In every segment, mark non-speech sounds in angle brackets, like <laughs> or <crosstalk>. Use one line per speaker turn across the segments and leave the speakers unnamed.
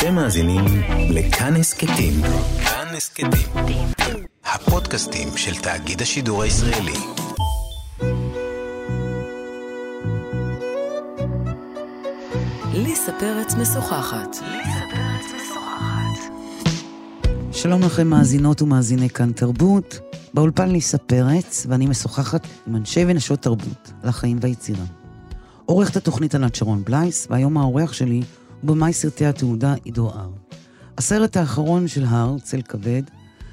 אתם מאזינים לכאן הסכתים. כאן הסכתים. הפודקאסטים של תאגיד השידור הישראלי.
ליסה פרץ משוחחת.
שלום לכם מאזינות ומאזיני כאן תרבות. באולפן ליסה פרץ, ואני משוחחת עם אנשי ונשות תרבות על החיים והיצירה. עורכת התוכנית ענת שרון בלייס, והיום האורח שלי הוא במאי סרטי התעודה עידו הר. הסרט האחרון של הר, צל כבד,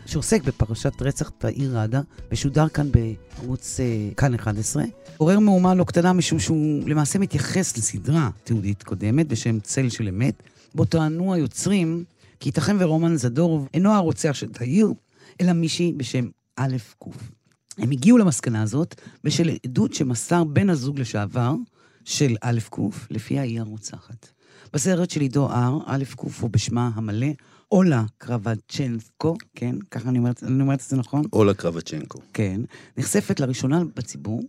שעוסק בפרשת רצח תאיר ראדה, משודר כאן בערוץ uh, כאן 11, עורר מהומה לא קטנה משום שהוא למעשה מתייחס לסדרה תיעודית קודמת בשם צל של אמת, בו טענו היוצרים כי ייתכן ורומן זדורוב אינו הרוצח של תאיר, אלא מישהי בשם א' ק'. הם הגיעו למסקנה הזאת בשל עדות שמסר בן הזוג לשעבר של א' ק', לפיה היא הרוצחת. בסרט של עידו הר, א' ק' הוא בשמה המלא, אולה קרבצ'נקו, כן, ככה אני אומרת, אני אומרת את זה נכון?
אולה קרבצ'נקו.
כן, נחשפת לראשונה בציבור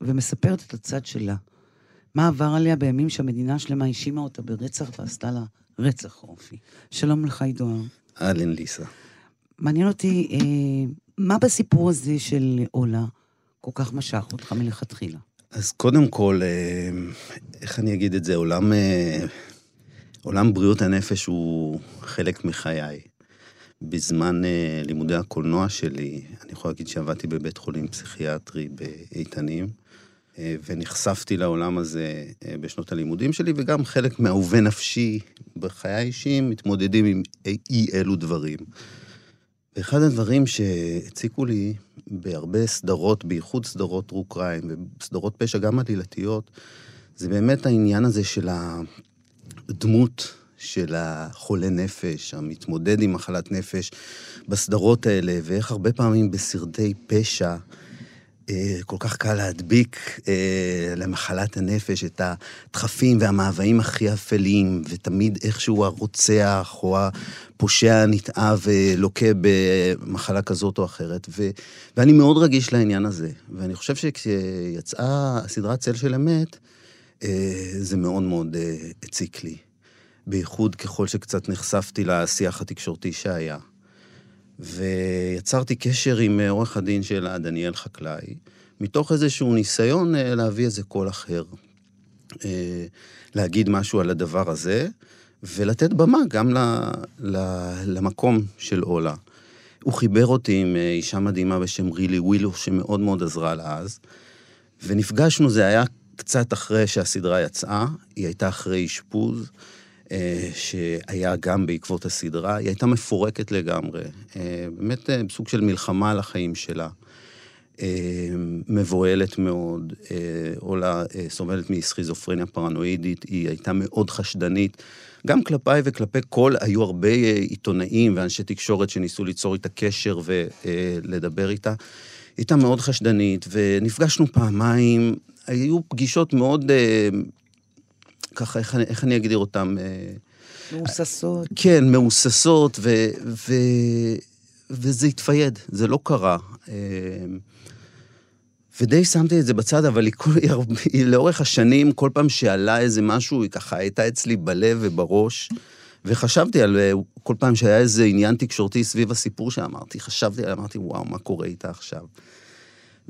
ומספרת את הצד שלה. מה עבר עליה בימים שהמדינה שלמה האשימה אותה ברצח ועשתה לה רצח אופי. שלום לך, עידו הר.
אהלן ליסה.
מעניין אותי, אה, מה בסיפור הזה של אולה כל כך משך אותך מלכתחילה?
אז קודם כל, אה, איך אני אגיד את זה, עולם, אה, עולם בריאות הנפש הוא חלק מחיי. בזמן אה, לימודי הקולנוע שלי, אני יכול להגיד שעבדתי בבית חולים פסיכיאטרי באיתנים, ונחשפתי לעולם הזה בשנות הלימודים שלי, וגם חלק מאהובי נפשי בחיי האישיים מתמודדים עם אי אלו דברים. ואחד הדברים שהציקו לי בהרבה סדרות, בייחוד סדרות טרו קריים וסדרות פשע, גם עלילתיות, זה באמת העניין הזה של הדמות של החולה נפש, המתמודד עם מחלת נפש בסדרות האלה, ואיך הרבה פעמים בסרטי פשע, אה, כל כך קל להדביק אה, למחלת הנפש את הדחפים והמאוויים הכי אפלים, ותמיד איכשהו הרוצח או הפושע נתעב ולוקה במחלה כזאת או אחרת. ו, ואני מאוד רגיש לעניין הזה. ואני חושב שכשיצאה הסדרת צל של אמת, אה, זה מאוד מאוד הציק לי. בייחוד ככל שקצת נחשפתי לשיח התקשורתי שהיה. ויצרתי קשר עם אה, עורך הדין שלה, דניאל חקלאי, מתוך איזשהו ניסיון אה, להביא איזה קול אחר, אה, להגיד משהו על הדבר הזה, ולתת במה גם ל, ל, למקום של אולה. הוא חיבר אותי עם אישה מדהימה בשם רילי ווילו, שמאוד מאוד עזרה לה אז, ונפגשנו, זה היה קצת אחרי שהסדרה יצאה, היא הייתה אחרי אשפוז. אה, שהיה גם בעקבות הסדרה, היא הייתה מפורקת לגמרי. אה, באמת אה, סוג של מלחמה על החיים שלה. מבוהלת מאוד, עולה סובלת מסכיזופרניה פרנואידית, היא הייתה מאוד חשדנית. גם כלפיי וכלפי כל, היו הרבה עיתונאים ואנשי תקשורת שניסו ליצור איתה קשר ולדבר איתה. היא הייתה מאוד חשדנית, ונפגשנו פעמיים, היו פגישות מאוד ככה, איך, איך אני אגדיר אותם? אה,
מהוססות.
כן, מהוססות, ו, ו, וזה התפייד, זה לא קרה. אה, ודי שמתי את זה בצד, אבל היא, כל, היא לאורך השנים, כל פעם שעלה איזה משהו, היא ככה הייתה אצלי בלב ובראש. וחשבתי על, אה, כל פעם שהיה איזה עניין תקשורתי סביב הסיפור שאמרתי, חשבתי, אמרתי, וואו, מה קורה איתה עכשיו?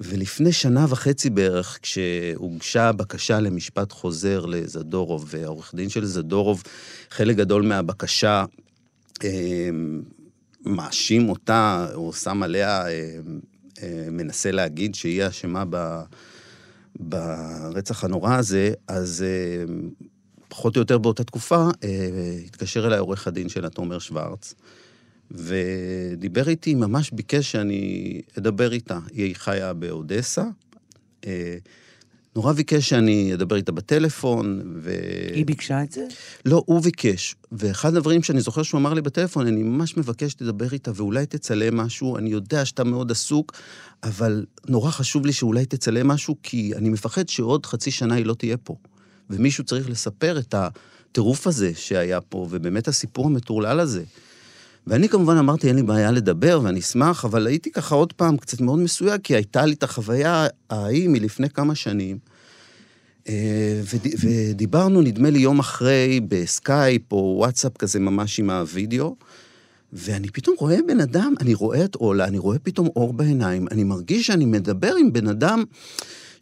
ולפני שנה וחצי בערך, כשהוגשה בקשה למשפט חוזר לזדורוב, והעורך דין של זדורוב, חלק גדול מהבקשה אה, מאשים אותה, או שם עליה, אה, אה, מנסה להגיד שהיא אשמה ב, ברצח הנורא הזה, אז אה, פחות או יותר באותה תקופה, אה, התקשר אליי עורך הדין שלה, תומר שוורץ, ודיבר איתי, ממש ביקש שאני אדבר איתה. היא חיה באודסה. אה, נורא ביקש שאני אדבר איתה בטלפון, ו...
היא ביקשה את זה?
לא, הוא ביקש. ואחד הדברים שאני זוכר שהוא אמר לי בטלפון, אני ממש מבקש שתדבר איתה ואולי תצלם משהו, אני יודע שאתה מאוד עסוק, אבל נורא חשוב לי שאולי תצלם משהו, כי אני מפחד שעוד חצי שנה היא לא תהיה פה. ומישהו צריך לספר את הטירוף הזה שהיה פה, ובאמת הסיפור המטורלל הזה. ואני כמובן אמרתי, אין לי בעיה לדבר ואני אשמח, אבל הייתי ככה עוד פעם קצת מאוד מסויג, כי הייתה לי את החוויה ההיא מלפני כמה שנים, אה, ודיברנו, נדמה לי, יום אחרי בסקייפ או וואטסאפ כזה ממש עם הווידאו, ואני פתאום רואה בן אדם, אני רואה את אולה, אני רואה פתאום אור בעיניים, אני מרגיש שאני מדבר עם בן אדם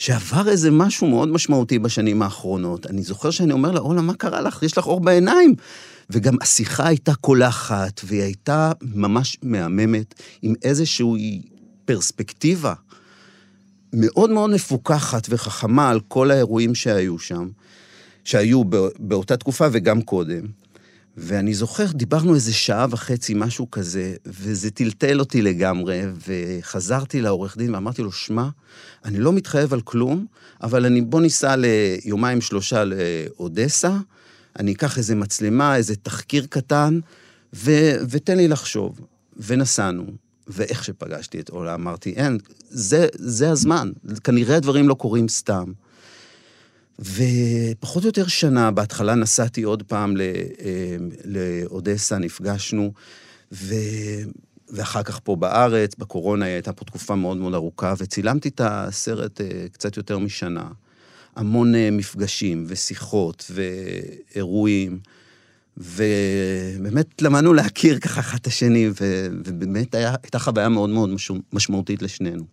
שעבר איזה משהו מאוד משמעותי בשנים האחרונות. אני זוכר שאני אומר לה, אולה, מה קרה לך? יש לך אור בעיניים. וגם השיחה הייתה קולחת, והיא הייתה ממש מהממת, עם איזושהי פרספקטיבה מאוד מאוד מפוקחת וחכמה על כל האירועים שהיו שם, שהיו באותה תקופה וגם קודם. ואני זוכר, דיברנו איזה שעה וחצי, משהו כזה, וזה טלטל אותי לגמרי, וחזרתי לעורך דין ואמרתי לו, שמע, אני לא מתחייב על כלום, אבל אני, בוא ניסע ליומיים שלושה לאודסה, אני אקח איזה מצלמה, איזה תחקיר קטן, ו, ותן לי לחשוב. ונסענו, ואיך שפגשתי את אולה, אמרתי, אין, זה, זה הזמן, כנראה דברים לא קורים סתם. ופחות או יותר שנה, בהתחלה נסעתי עוד פעם אה, לאודסה, נפגשנו, ו... ואחר כך פה בארץ, בקורונה הייתה פה תקופה מאוד מאוד ארוכה, וצילמתי את הסרט אה, קצת יותר משנה. המון אה, מפגשים ושיחות ואירועים, ובאמת למדנו להכיר ככה אחד את השני, ובאמת היה, הייתה חוויה מאוד מאוד משמעותית לשנינו.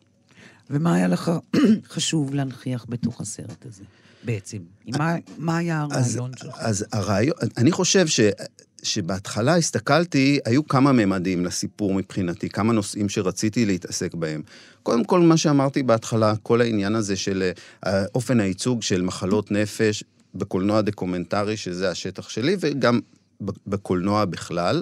ומה היה לך <clears throat> חשוב להנכיח בתוך הסרט הזה, בעצם? מה, מה היה הרעיון
שלך? אז הרעיון, אני חושב ש... שבהתחלה הסתכלתי, היו כמה ממדים לסיפור מבחינתי, כמה נושאים שרציתי להתעסק בהם. קודם כל, מה שאמרתי בהתחלה, כל העניין הזה של אה, אופן הייצוג של מחלות נפש בקולנוע דוקומנטרי, שזה השטח שלי, וגם בקולנוע בכלל.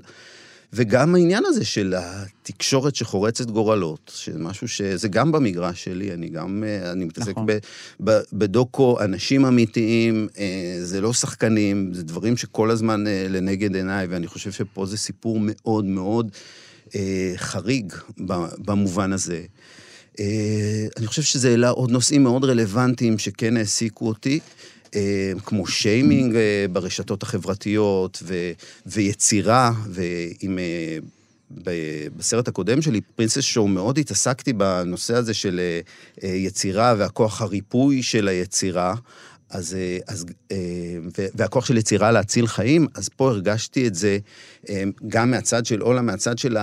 וגם העניין הזה של התקשורת שחורצת גורלות, שמשהו שזה גם במגרש שלי, אני גם, אה, אני מתעסק נכון. בדוקו, אנשים אמיתיים, אה, זה לא שחקנים, זה דברים שכל הזמן אה, לנגד עיניי, ואני חושב שפה זה סיפור מאוד מאוד חריג במובן הזה. אני חושב שזה העלה עוד נושאים מאוד רלוונטיים שכן העסיקו אותי. אה, כמו שיימינג אה, ברשתות החברתיות ו, ויצירה, ועם... אה, בסרט הקודם שלי, פרינסס שואו, מאוד התעסקתי בנושא הזה של יצירה והכוח הריפוי של היצירה. אז, אז, והכוח של יצירה להציל חיים, אז פה הרגשתי את זה גם מהצד של אולה, מהצד של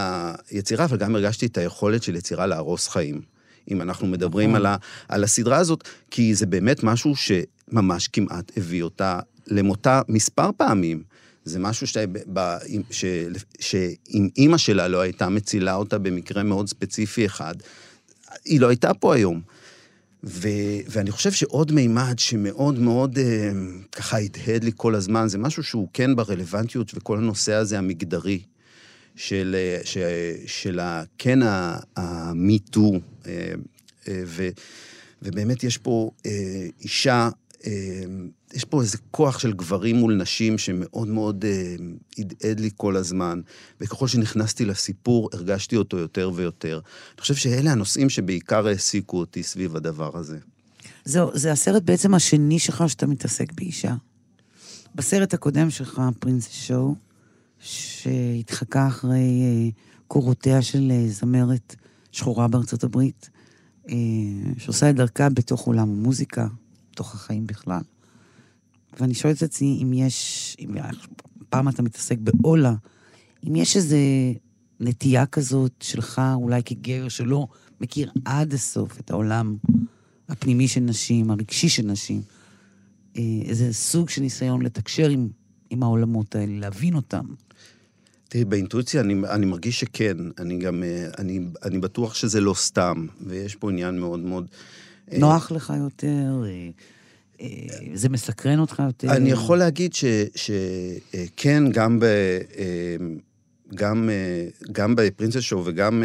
היצירה, אבל גם הרגשתי את היכולת של יצירה להרוס חיים. אם אנחנו מדברים נכון. על, a, על הסדרה הזאת, כי זה באמת משהו ש... ממש כמעט הביא אותה למותה מספר פעמים. זה משהו שאם אימא שלה לא הייתה מצילה אותה במקרה מאוד ספציפי אחד, היא לא הייתה פה היום. ו, ואני חושב שעוד מימד שמאוד מאוד אה, ככה הדהד לי כל הזמן, זה משהו שהוא כן ברלוונטיות וכל הנושא הזה המגדרי, של, אה, ש, של ה, כן ה-MeToo, אה, אה, ובאמת יש פה אישה יש פה איזה כוח של גברים מול נשים שמאוד מאוד הדהד לי כל הזמן, וככל שנכנסתי לסיפור, הרגשתי אותו יותר ויותר. אני חושב שאלה הנושאים שבעיקר העסיקו אותי סביב הדבר הזה.
זהו, זה הסרט בעצם השני שלך שאתה מתעסק באישה. בסרט הקודם שלך, פרינס שואו, שהתחקה אחרי אה, קורותיה של אה, זמרת שחורה בארצות הברית, אה, שעושה את דרכה בתוך עולם המוזיקה, בתוך החיים בכלל. ואני שואלת את עצמי אם יש, אם פעם אתה מתעסק בעולה, אם יש איזו נטייה כזאת שלך, אולי כגר שלא מכיר עד הסוף את העולם הפנימי של נשים, הרגשי של נשים, איזה סוג של ניסיון לתקשר עם, עם העולמות האלה, להבין אותם.
תראי, באינטואיציה אני, אני מרגיש שכן. אני גם, אה, אני, אני בטוח שזה לא סתם, ויש פה עניין מאוד מאוד...
נוח לך יותר? אה, אה, זה מסקרן אותך יותר?
אני יכול להגיד שכן, גם ב... אה, גם, גם בפרינסס שואו וגם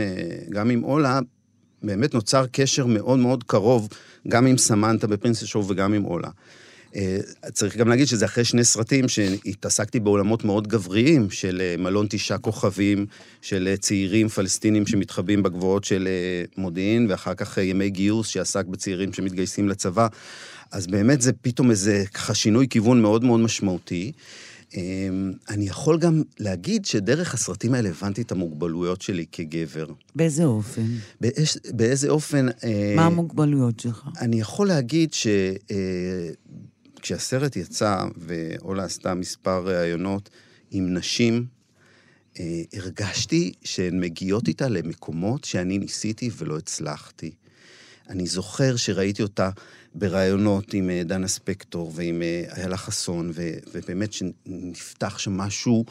גם עם אולה, באמת נוצר קשר מאוד מאוד קרוב, גם עם סמנטה בפרינסס שואו וגם עם אולה. אה, צריך גם להגיד שזה אחרי שני סרטים שהתעסקתי בעולמות מאוד גבריים, של אה, מלון תשעה כוכבים, של אה, צעירים פלסטינים שמתחבאים בגבוהות של מודיעין, ואחר כך ימי גיוס שעסק בצעירים שמתגייסים לצבא. אז באמת זה פתאום איזה ככה שינוי כיוון מאוד מאוד משמעותי. אני יכול גם להגיד שדרך הסרטים האלה הבנתי את המוגבלויות שלי כגבר.
באיזה אופן?
באיז, באיזה אופן...
מה המוגבלויות שלך?
אני יכול להגיד שכשהסרט יצא, ואולה עשתה מספר ראיונות עם נשים, אה, הרגשתי שהן מגיעות איתה למקומות שאני ניסיתי ולא הצלחתי. אני זוכר שראיתי אותה בראיונות עם אה, דנה ספקטור ועם אה, איילה חסון, ובאמת שנפתח שם משהו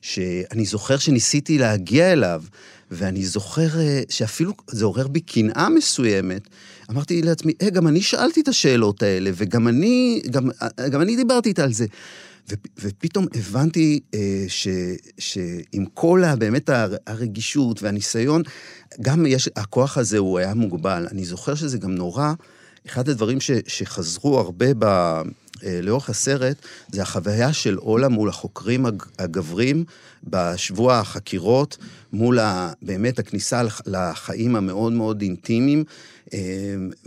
שאני זוכר שניסיתי להגיע אליו, ואני זוכר שאפילו זה עורר בי קנאה מסוימת. אמרתי לעצמי, אה, גם אני שאלתי את השאלות האלה, וגם אני, גם, גם אני דיברתי איתה על זה. ופתאום הבנתי אה, ש, שעם כל באמת הרגישות והניסיון, גם יש, הכוח הזה הוא היה מוגבל. אני זוכר שזה גם נורא, אחד הדברים ש, שחזרו הרבה ב, אה, לאורך הסרט, זה החוויה של אולה מול החוקרים הגברים בשבוע החקירות, מול ה, באמת הכניסה לחיים המאוד מאוד אינטימיים, אה,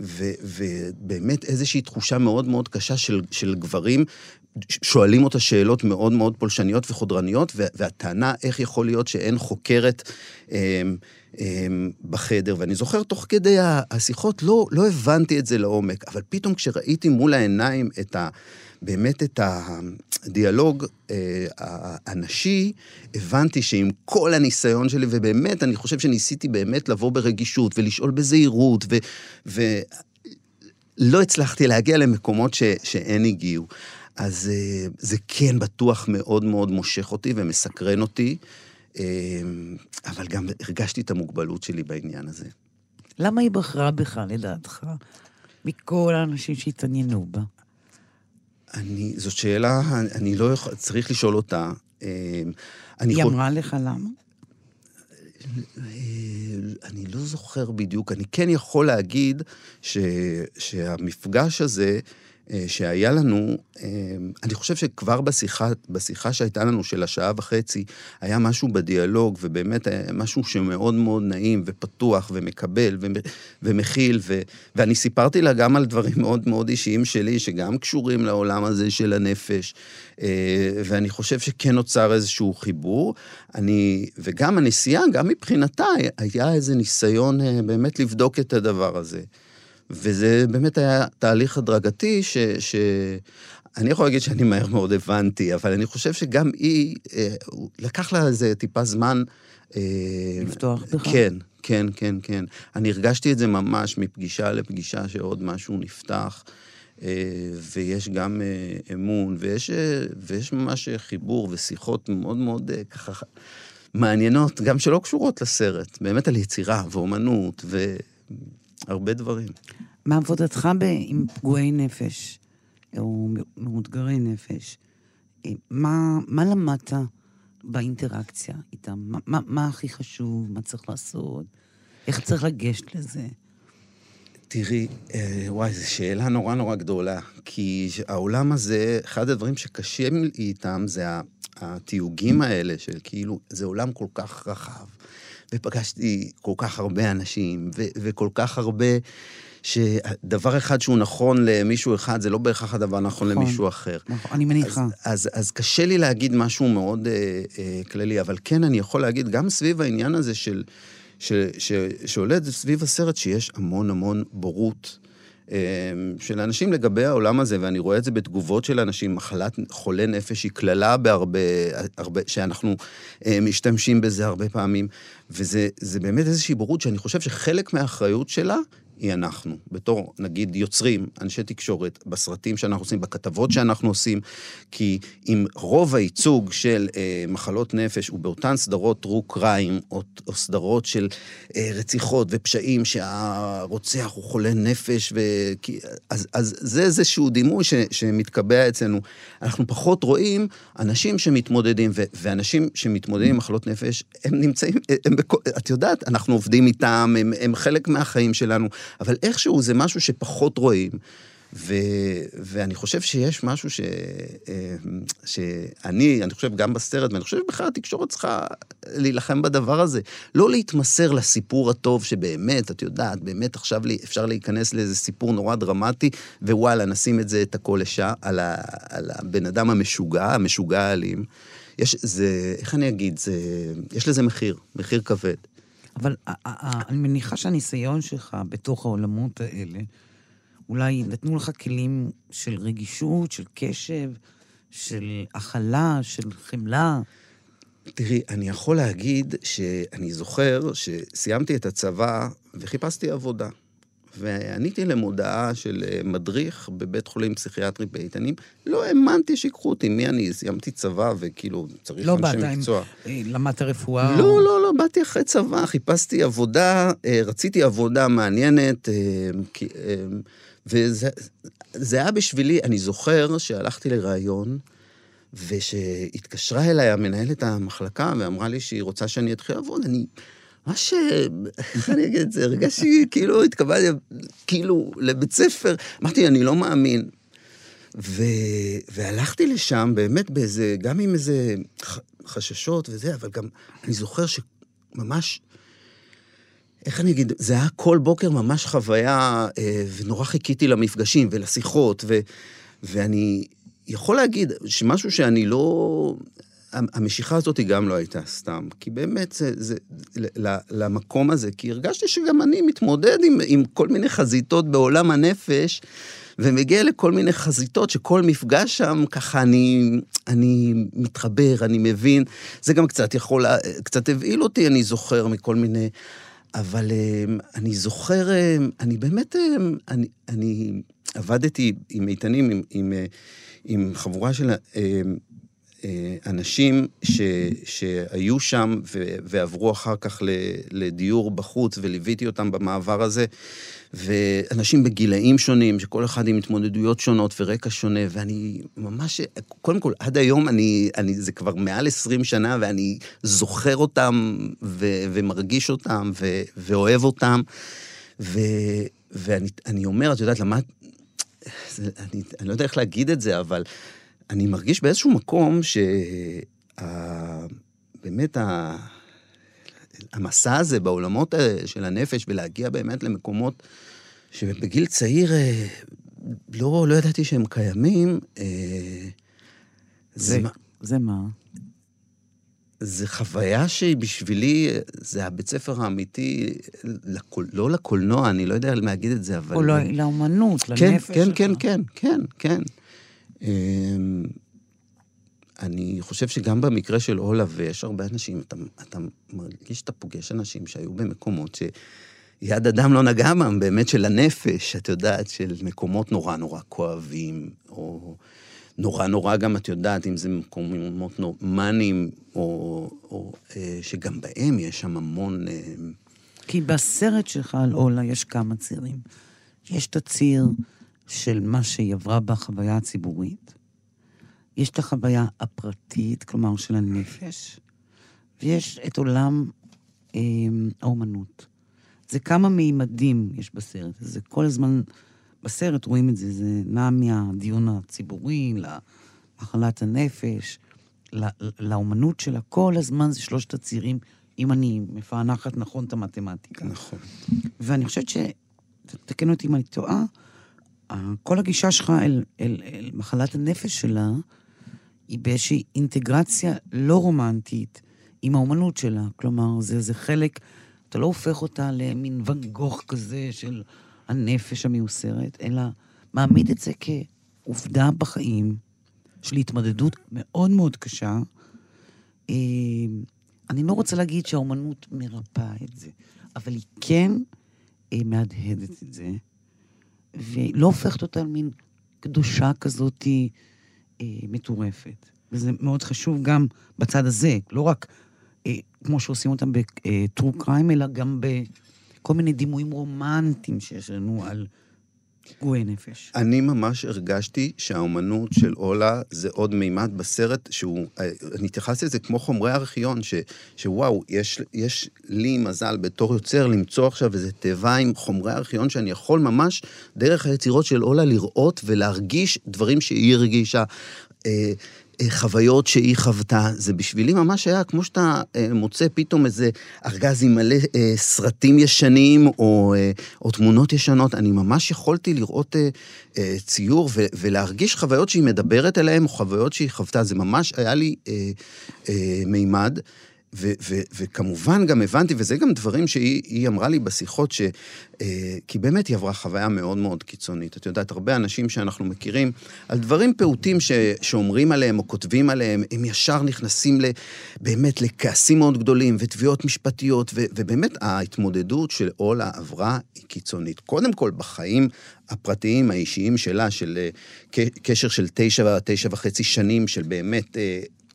ו, ובאמת איזושהי תחושה מאוד מאוד קשה של, של גברים שואלים אותה שאלות מאוד מאוד פולשניות וחודרניות, והטענה איך יכול להיות שאין חוקרת אה, אה, בחדר. ואני זוכר, תוך כדי השיחות, לא, לא הבנתי את זה לעומק, אבל פתאום כשראיתי מול העיניים את ה... באמת את הדיאלוג אה, הנשי, הבנתי שעם כל הניסיון שלי, ובאמת, אני חושב שניסיתי באמת לבוא ברגישות ולשאול בזהירות, ו... ו לא הצלחתי להגיע למקומות ש, שאין הגיעו. אז אה, זה כן בטוח מאוד מאוד מושך אותי ומסקרן אותי, אה, אבל גם הרגשתי את המוגבלות שלי בעניין הזה.
למה היא בחרה בך, לדעתך, מכל האנשים שהתעניינו בה?
אני, זאת שאלה, אני לא יכול, צריך לשאול אותה.
אה, היא יכול... אמרה לך למה?
אני לא זוכר בדיוק. אני כן יכול להגיד ש, שהמפגש הזה, שהיה לנו, אה, אני חושב שכבר בשיחה, בשיחה שהייתה לנו של השעה וחצי, היה משהו בדיאלוג, ובאמת היה משהו שמאוד מאוד נעים ופתוח ומקבל ומכיל, ו, ואני סיפרתי לה גם על דברים מאוד מאוד אישיים שלי, שגם קשורים לעולם הזה של הנפש, אה, ואני חושב שכן נוצר איזשהו חיבור. אני, וגם הנסיעה, גם מבחינתה, היה איזה ניסיון באמת לבדוק את הדבר הזה. וזה באמת היה תהליך הדרגתי, ש... ש... אני יכול להגיד שאני מהר מאוד הבנתי, אבל אני חושב שגם היא, אה, לקח לה איזה טיפה זמן...
אה, לפתוח בך?
כן, כן, כן, כן. אני הרגשתי את זה ממש מפגישה לפגישה, שעוד משהו נפתח, אה, ויש גם אמון, ויש, ויש ממש חיבור ושיחות מאוד מאוד ככה מעניינות, גם שלא קשורות לסרט, באמת על יצירה ואומנות, ו... הרבה דברים.
מעבודתך עם פגועי נפש, או מאותגרי נפש, אה, מה, מה למדת באינטראקציה איתם? מה, מה, מה הכי חשוב? מה צריך לעשות? איך צריך לגשת לזה?
תראי, אה, וואי, זו שאלה נורא נורא גדולה. כי העולם הזה, אחד הדברים שקשים לי איתם זה התיוגים האלה, של כאילו, זה עולם כל כך רחב. ופגשתי כל כך הרבה אנשים, ו- וכל כך הרבה... שדבר אחד שהוא נכון למישהו אחד, זה לא בהכרח הדבר נכון, נכון למישהו אחר.
נכון, אני מניחה.
אז, אז, אז קשה לי להגיד משהו מאוד אה, אה, כללי, אבל כן, אני יכול להגיד, גם סביב העניין הזה של... ש, ש, שעולה סביב הסרט שיש המון המון בורות אמ, של אנשים לגבי העולם הזה, ואני רואה את זה בתגובות של אנשים, מחלת חולה נפש היא קללה בהרבה, הרבה, שאנחנו אה, משתמשים בזה הרבה פעמים, וזה באמת איזושהי בורות שאני חושב שחלק מהאחריות שלה היא אנחנו, בתור, נגיד, יוצרים, אנשי תקשורת, בסרטים שאנחנו עושים, בכתבות שאנחנו עושים, כי אם רוב הייצוג של אה, מחלות נפש הוא באותן סדרות טרו קריים, או, או סדרות של אה, רציחות ופשעים שהרוצח הוא חולה נפש, ו... אז, אז זה איזשהו דימוי ש, שמתקבע אצלנו. אנחנו פחות רואים אנשים שמתמודדים, ו, ואנשים שמתמודדים עם מחלות נפש, הם נמצאים, הם, הם, את יודעת, אנחנו עובדים איתם, הם, הם חלק מהחיים שלנו. אבל איכשהו זה משהו שפחות רואים. ו, ואני חושב שיש משהו ש, אה, שאני, אני חושב גם בסרט, ואני חושב שבכלל התקשורת צריכה להילחם בדבר הזה. לא להתמסר לסיפור הטוב שבאמת, את יודעת, באמת עכשיו אפשר להיכנס לאיזה סיפור נורא דרמטי, ווואלה, נשים את זה, את הכל לשעה, על, ה, על הבן אדם המשוגע, המשוגע האלים. יש, זה, איך אני אגיד, זה, יש לזה מחיר, מחיר כבד.
אבל אני מניחה שהניסיון שלך בתוך העולמות האלה, אולי נתנו לך כלים של רגישות, של קשב, של הכלה, של חמלה.
תראי, אני יכול להגיד שאני זוכר שסיימתי את הצבא וחיפשתי עבודה. ועניתי למודעה של אה, מדריך בבית חולים פסיכיאטרי באיתנים. לא האמנתי שיקחו אותי, מי אני? סיימתי צבא וכאילו צריך
לא אנשי מקצוע. לא באת, למדת רפואה?
לא, או... לא, לא, באתי אחרי צבא, חיפשתי עבודה, אה, רציתי עבודה מעניינת, וזה היה בשבילי, אני זוכר שהלכתי לראיון, ושהתקשרה אליי המנהלת המחלקה ואמרה לי שהיא רוצה שאני אתחיל לעבוד, אני... מה ש... איך אני אגיד את זה? הרגשתי כאילו התקבלתי, כאילו, לבית ספר. אמרתי, אני לא מאמין. ו... והלכתי לשם באמת באיזה, גם עם איזה חששות וזה, אבל גם, אני זוכר שממש איך אני אגיד, זה היה כל בוקר ממש חוויה, אה, ונורא חיכיתי למפגשים ולשיחות, ו, ואני יכול להגיד שמשהו שאני לא... המשיכה הזאת היא גם לא הייתה סתם, כי באמת זה, זה למקום הזה, כי הרגשתי שגם אני מתמודד עם, עם כל מיני חזיתות בעולם הנפש, ומגיע לכל מיני חזיתות שכל מפגש שם, ככה אני, אני מתחבר, אני מבין. זה גם קצת יכול, קצת הבהיל אותי, אני זוכר מכל מיני... אבל אמ, אני זוכר, אמ, אני באמת, אמ, אני, אני עבדתי עם איתנים, עם, עם, אה, עם חבורה של אנשים ש, שהיו שם ו, ועברו אחר כך לדיור בחוץ, וליוויתי אותם במעבר הזה. ואנשים בגילאים שונים, שכל אחד עם התמודדויות שונות ורקע שונה, ואני ממש, קודם כל, עד היום אני, אני זה כבר מעל 20 שנה, ואני זוכר אותם ו, ומרגיש אותם ו, ואוהב אותם. ו, ואני אומר, את יודעת, למה... אני, אני לא יודע איך להגיד את זה, אבל אני מרגיש באיזשהו מקום שבאמת ה... המסע הזה בעולמות של הנפש, ולהגיע באמת למקומות שבגיל צעיר אה, לא, לא ידעתי שהם קיימים. אה,
זה, זה, זה מה?
זה חוויה שהיא בשבילי, זה הבית ספר האמיתי, לקול, לא לקולנוע, אני לא יודע להגיד את זה, אבל...
או לא, לאומנות,
כן,
לנפש
כן, שלך. כן, כן, כן, כן. אמ, אני חושב שגם במקרה של אולה, ויש הרבה אנשים, אתה, אתה מרגיש שאתה פוגש אנשים שהיו במקומות שיד אדם לא נגעה בהם, באמת של הנפש, את יודעת, של מקומות נורא נורא כואבים, או נורא נורא גם, את יודעת, אם זה מקומות נורמניים, או, או אה, שגם בהם יש שם המון... אה...
כי בסרט שלך על אולה יש כמה צירים. יש את הציר של מה שהיא עברה בחוויה הציבורית, יש את החוויה הפרטית, כלומר של הנפש, ויש את עולם אה, האומנות. זה כמה מימדים יש בסרט הזה. כל הזמן בסרט רואים את זה, זה נע מהדיון הציבורי למחלת הנפש, לא, לאומנות שלה. כל הזמן זה שלושת הצירים, אם אני מפענחת נכון את המתמטיקה.
נכון.
ואני חושבת ש... תקן אותי אם אני טועה, כל הגישה שלך אל, אל, אל מחלת הנפש שלה, היא באיזושהי אינטגרציה לא רומנטית עם האומנות שלה. כלומר, זה, זה חלק, אתה לא הופך אותה למין ואן גוך כזה של הנפש המיוסרת, אלא מעמיד את זה כעובדה בחיים של התמודדות מאוד מאוד קשה. אה, אני לא רוצה להגיד שהאומנות מרפאה את זה, אבל היא כן אה, מהדהדת את זה, ולא הופכת אותה למין קדושה כזאתי. אה, מטורפת. וזה מאוד חשוב גם בצד הזה, לא רק אה, כמו שעושים אותם בטרו קריים, אלא גם בכל מיני דימויים רומנטיים שיש לנו על פגועי נפש.
אני ממש הרגשתי שהאומנות של אולה זה עוד מימד בסרט שהוא, אני התייחסתי לזה כמו חומרי ארכיון, ש, שוואו, יש, יש לי מזל בתור יוצר למצוא עכשיו איזה תיבה עם חומרי ארכיון שאני יכול ממש דרך היצירות של אולה לראות ולהרגיש דברים שהיא הרגישה. אה, אה, חוויות שהיא חוותה, זה בשבילי ממש היה כמו שאתה אה, מוצא פתאום איזה ארגז עם מלא אה, סרטים ישנים או, או תמונות ישנות, אני ממש יכולתי לראות ציור ו- ולהרגיש חוויות שהיא מדברת אליהן, או חוויות שהיא חוותה, זה ממש היה לי אה, אה, מימד. ו- ו- וכמובן גם הבנתי, וזה גם דברים שהיא אמרה לי בשיחות, ש... אה, כי באמת היא עברה חוויה מאוד מאוד קיצונית. את יודעת, הרבה אנשים שאנחנו מכירים, על דברים פעוטים ש- שאומרים עליהם או כותבים עליהם, הם ישר נכנסים ל- באמת לכעסים מאוד גדולים ותביעות משפטיות, ו- ובאמת ההתמודדות של אולה עברה היא קיצונית. קודם כל, בחיים הפרטיים, האישיים שלה, של uh, קשר של תשע, תשע וחצי שנים, של באמת... Uh,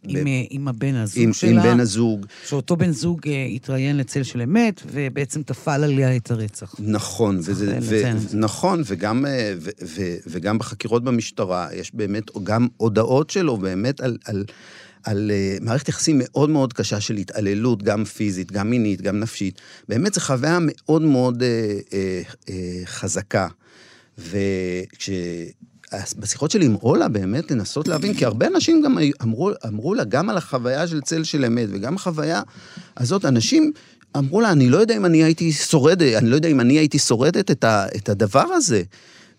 עם, ב... אה, עם הבן הזוג
עם,
שלה.
עם בן הזוג.
שאותו בן זוג אה, התראיין לצל של אמת, ובעצם טפל עליה את הרצח.
נכון, וזה, ו, נכון, וגם, אה, ו, ו, וגם בחקירות במשטרה, יש באמת גם הודעות שלו באמת על... על על uh, מערכת יחסים מאוד מאוד קשה של התעללות, גם פיזית, גם מינית, גם נפשית. באמת זו חוויה מאוד מאוד uh, uh, uh, חזקה. וכש... בשיחות שלי עם אולה, באמת לנסות להבין, כי הרבה אנשים גם אמרו, אמרו לה, גם על החוויה של צל של אמת, וגם החוויה הזאת, אנשים אמרו לה, אני לא יודע אם אני הייתי שורדת, אני לא יודע אם אני הייתי שורדת את, ה, את הדבר הזה.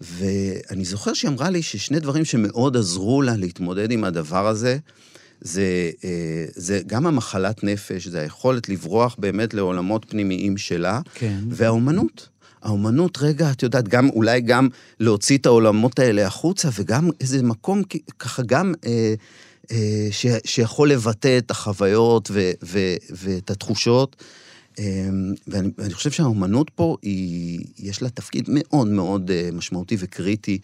ואני זוכר שהיא אמרה לי ששני דברים שמאוד עזרו לה להתמודד עם הדבר הזה, זה, אה, זה גם המחלת נפש, זה היכולת לברוח באמת לעולמות פנימיים שלה,
כן.
והאומנות. האומנות, רגע, את יודעת, גם, אולי גם להוציא את העולמות האלה החוצה, וגם איזה מקום ככה גם אה, אה, ש, שיכול לבטא את החוויות ו, ו, ואת התחושות. אה, ואני, ואני חושב שהאומנות פה, היא, יש לה תפקיד מאוד מאוד אה, משמעותי וקריטי,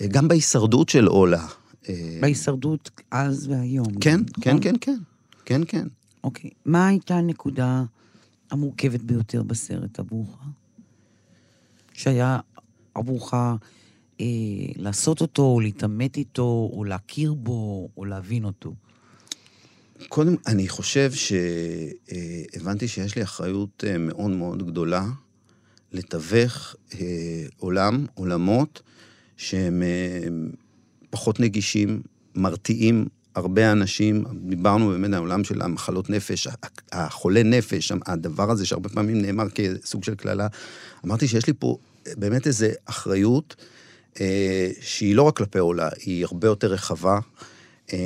אה, גם בהישרדות של אולה.
אה, בהישרדות אז והיום.
כן, כן, נכון? כן, כן, כן, כן.
אוקיי. מה הייתה הנקודה המורכבת ביותר בסרט עבורך? שהיה עבורך אה, לעשות אותו, או להתעמת איתו, או להכיר בו, או להבין אותו?
קודם, אני חושב שהבנתי אה, שיש לי אחריות אה, מאוד מאוד גדולה לתווך אה, עולם, עולמות, שהם אה, פחות נגישים, מרתיעים הרבה אנשים, דיברנו באמת על העולם של המחלות נפש, החולה נפש, הדבר הזה שהרבה פעמים נאמר כסוג של קללה. אמרתי שיש לי פה באמת איזו אחריות אה, שהיא לא רק כלפי עולה, היא הרבה יותר רחבה. אה,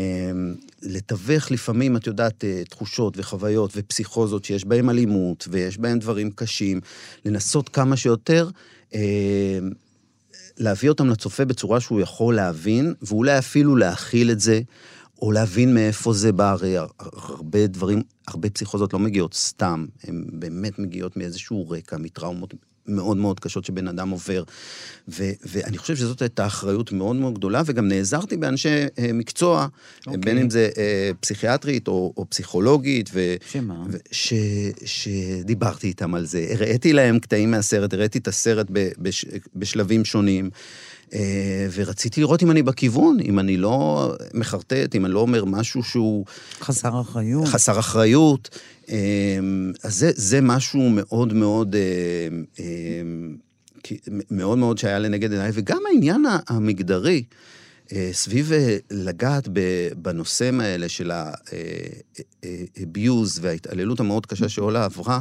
לתווך לפעמים, את יודעת, אה, תחושות וחוויות ופסיכוזות שיש בהן אלימות ויש בהן דברים קשים, לנסות כמה שיותר אה, להביא אותם לצופה בצורה שהוא יכול להבין, ואולי אפילו להכיל את זה. או להבין מאיפה זה בא, הרי הרבה דברים, הרבה פסיכוזות לא מגיעות סתם, הן באמת מגיעות מאיזשהו רקע, מטראומות מאוד מאוד קשות שבן אדם עובר. ו, ואני חושב שזאת הייתה אחריות מאוד מאוד גדולה, וגם נעזרתי באנשי אה, מקצוע, okay. אוקיי. בין אם זה אה, פסיכיאטרית או, או פסיכולוגית. ו,
שמה? ו,
ש, שדיברתי איתם על זה. הראיתי להם קטעים מהסרט, הראיתי את הסרט ב, בש, בשלבים שונים. אה, ורציתי לראות אם אני בכיוון, אם אני לא מחרטט, אם אני לא אומר משהו שהוא...
חסר אחריות.
חסר אחריות. אה, אז זה, זה משהו מאוד מאוד... אה, מאוד מאוד שהיה לנגד עיניי, וגם העניין המגדרי, סביב לגעת בנושאים האלה של ה-abuse וההתעללות המאוד קשה שעולה עברה,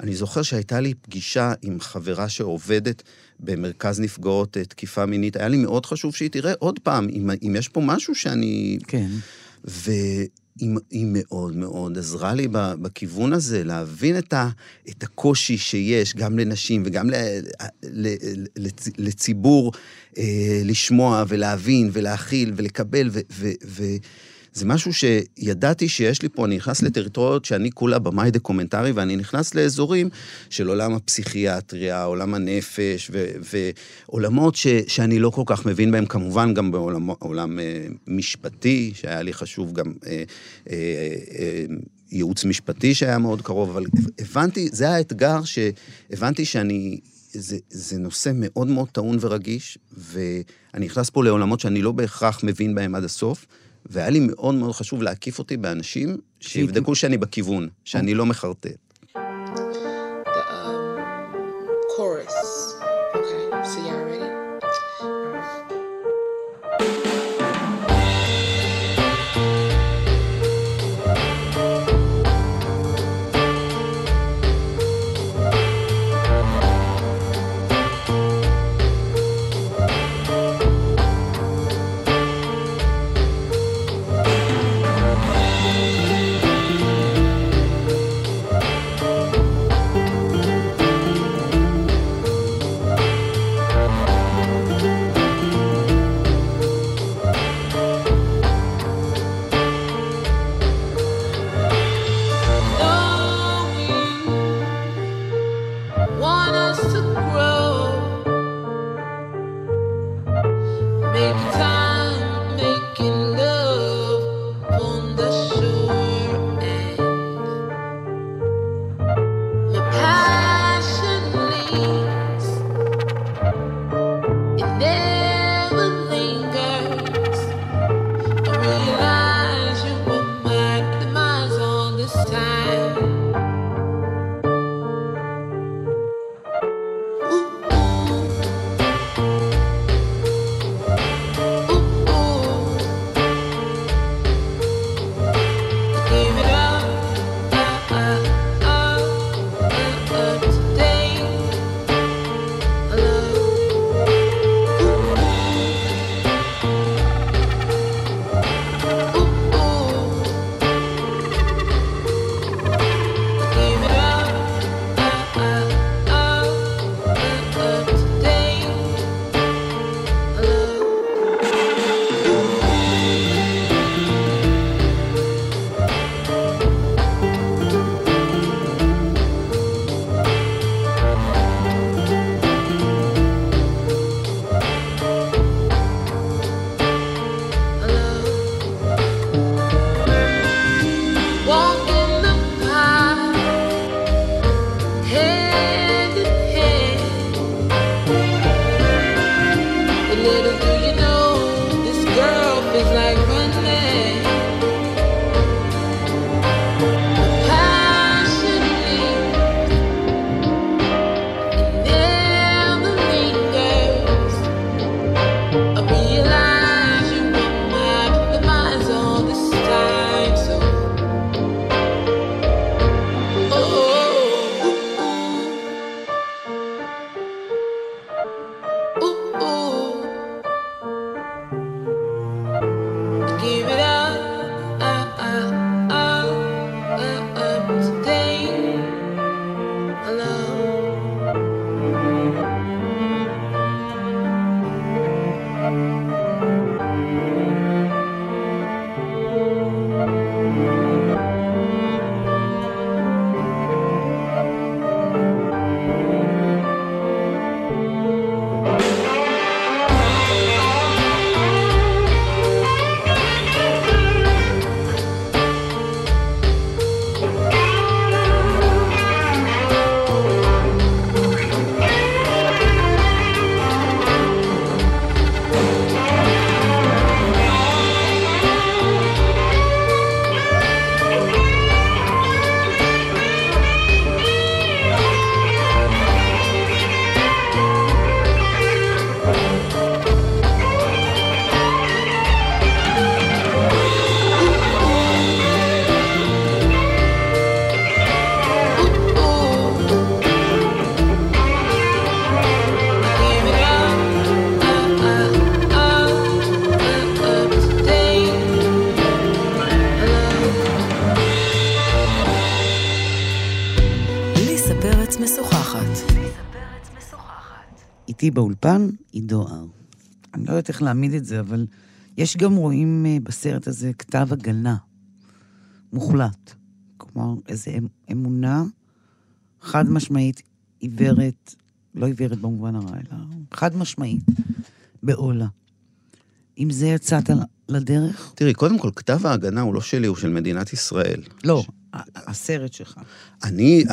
אני זוכר שהייתה לי פגישה עם חברה שעובדת במרכז נפגעות אה, תקיפה מינית. היה לי מאוד חשוב שהיא תראה עוד פעם, אם, אם יש פה משהו שאני...
כן.
והיא מאוד מאוד עזרה לי בכיוון הזה, להבין את, ה, את הקושי שיש גם לנשים וגם ל, ל, ל, לציבור אה, לשמוע ולהבין ולהכיל ולקבל ו... ו, ו זה משהו שידעתי שיש לי פה, אני נכנס לטריטוריות שאני כולה במאי דוקומנטרי, ואני נכנס לאזורים של עולם הפסיכיאטריה, עולם הנפש, ועולמות שאני לא כל כך מבין בהם, כמובן גם בעולם עולם, אה, משפטי, שהיה לי חשוב גם אה, אה, אה, ייעוץ משפטי שהיה מאוד קרוב, אבל הבנתי, זה האתגר שהבנתי שאני
זה, זה נושא מאוד מאוד טעון ורגיש, ואני נכנס פה לעולמות שאני לא בהכרח מבין בהם עד הסוף, והיה לי מאוד מאוד חשוב להקיף אותי באנשים שיבדקו שאני בכיוון, שאני לא מחרטט.
איך להעמיד את זה, אבל יש גם רואים אה, בסרט הזה כתב הגנה מוחלט. כלומר, איזו אמ- אמונה חד משמעית עיוורת, לא עיוורת במובן הרע, אלא חד משמעית, בעולה. עם זה יצאת לדרך?
תראי, קודם כל, כתב ההגנה הוא לא שלי, הוא של מדינת ישראל.
לא, ה- הסרט שלך.
אני,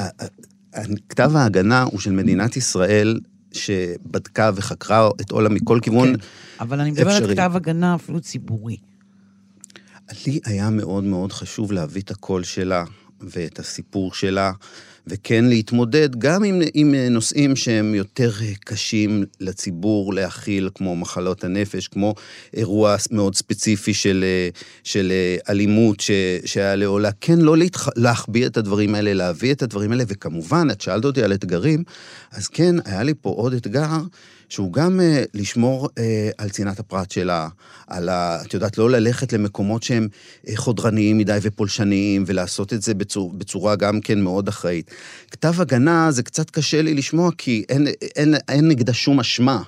כתב ההגנה הוא של מדינת ישראל
שבדקה וחקרה את אולה מכל כיוון
כן, אבל אני מדברת
אפשרי.
כתב הגנה אפילו ציבורי.
לי היה מאוד מאוד חשוב להביא את הקול שלה ואת הסיפור שלה, וכן להתמודד גם עם, עם נושאים שהם יותר קשים לציבור להכיל, כמו מחלות הנפש, כמו אירוע מאוד ספציפי של, של אלימות ש, שהיה לעולה. כן, לא להתח... להחביא את הדברים האלה, להביא את הדברים האלה, וכמובן, את שאלת אותי על אתגרים, אז כן, היה לי פה עוד אתגר. שהוא גם uh, לשמור uh, על צנעת הפרט שלה, על ה... את יודעת, לא ללכת למקומות שהם uh, חודרניים מדי ופולשניים, ולעשות את זה בצור, בצורה גם כן מאוד אחראית. כתב הגנה זה קצת קשה לי לשמוע, כי אין, אין, אין נגדה שום אשמה.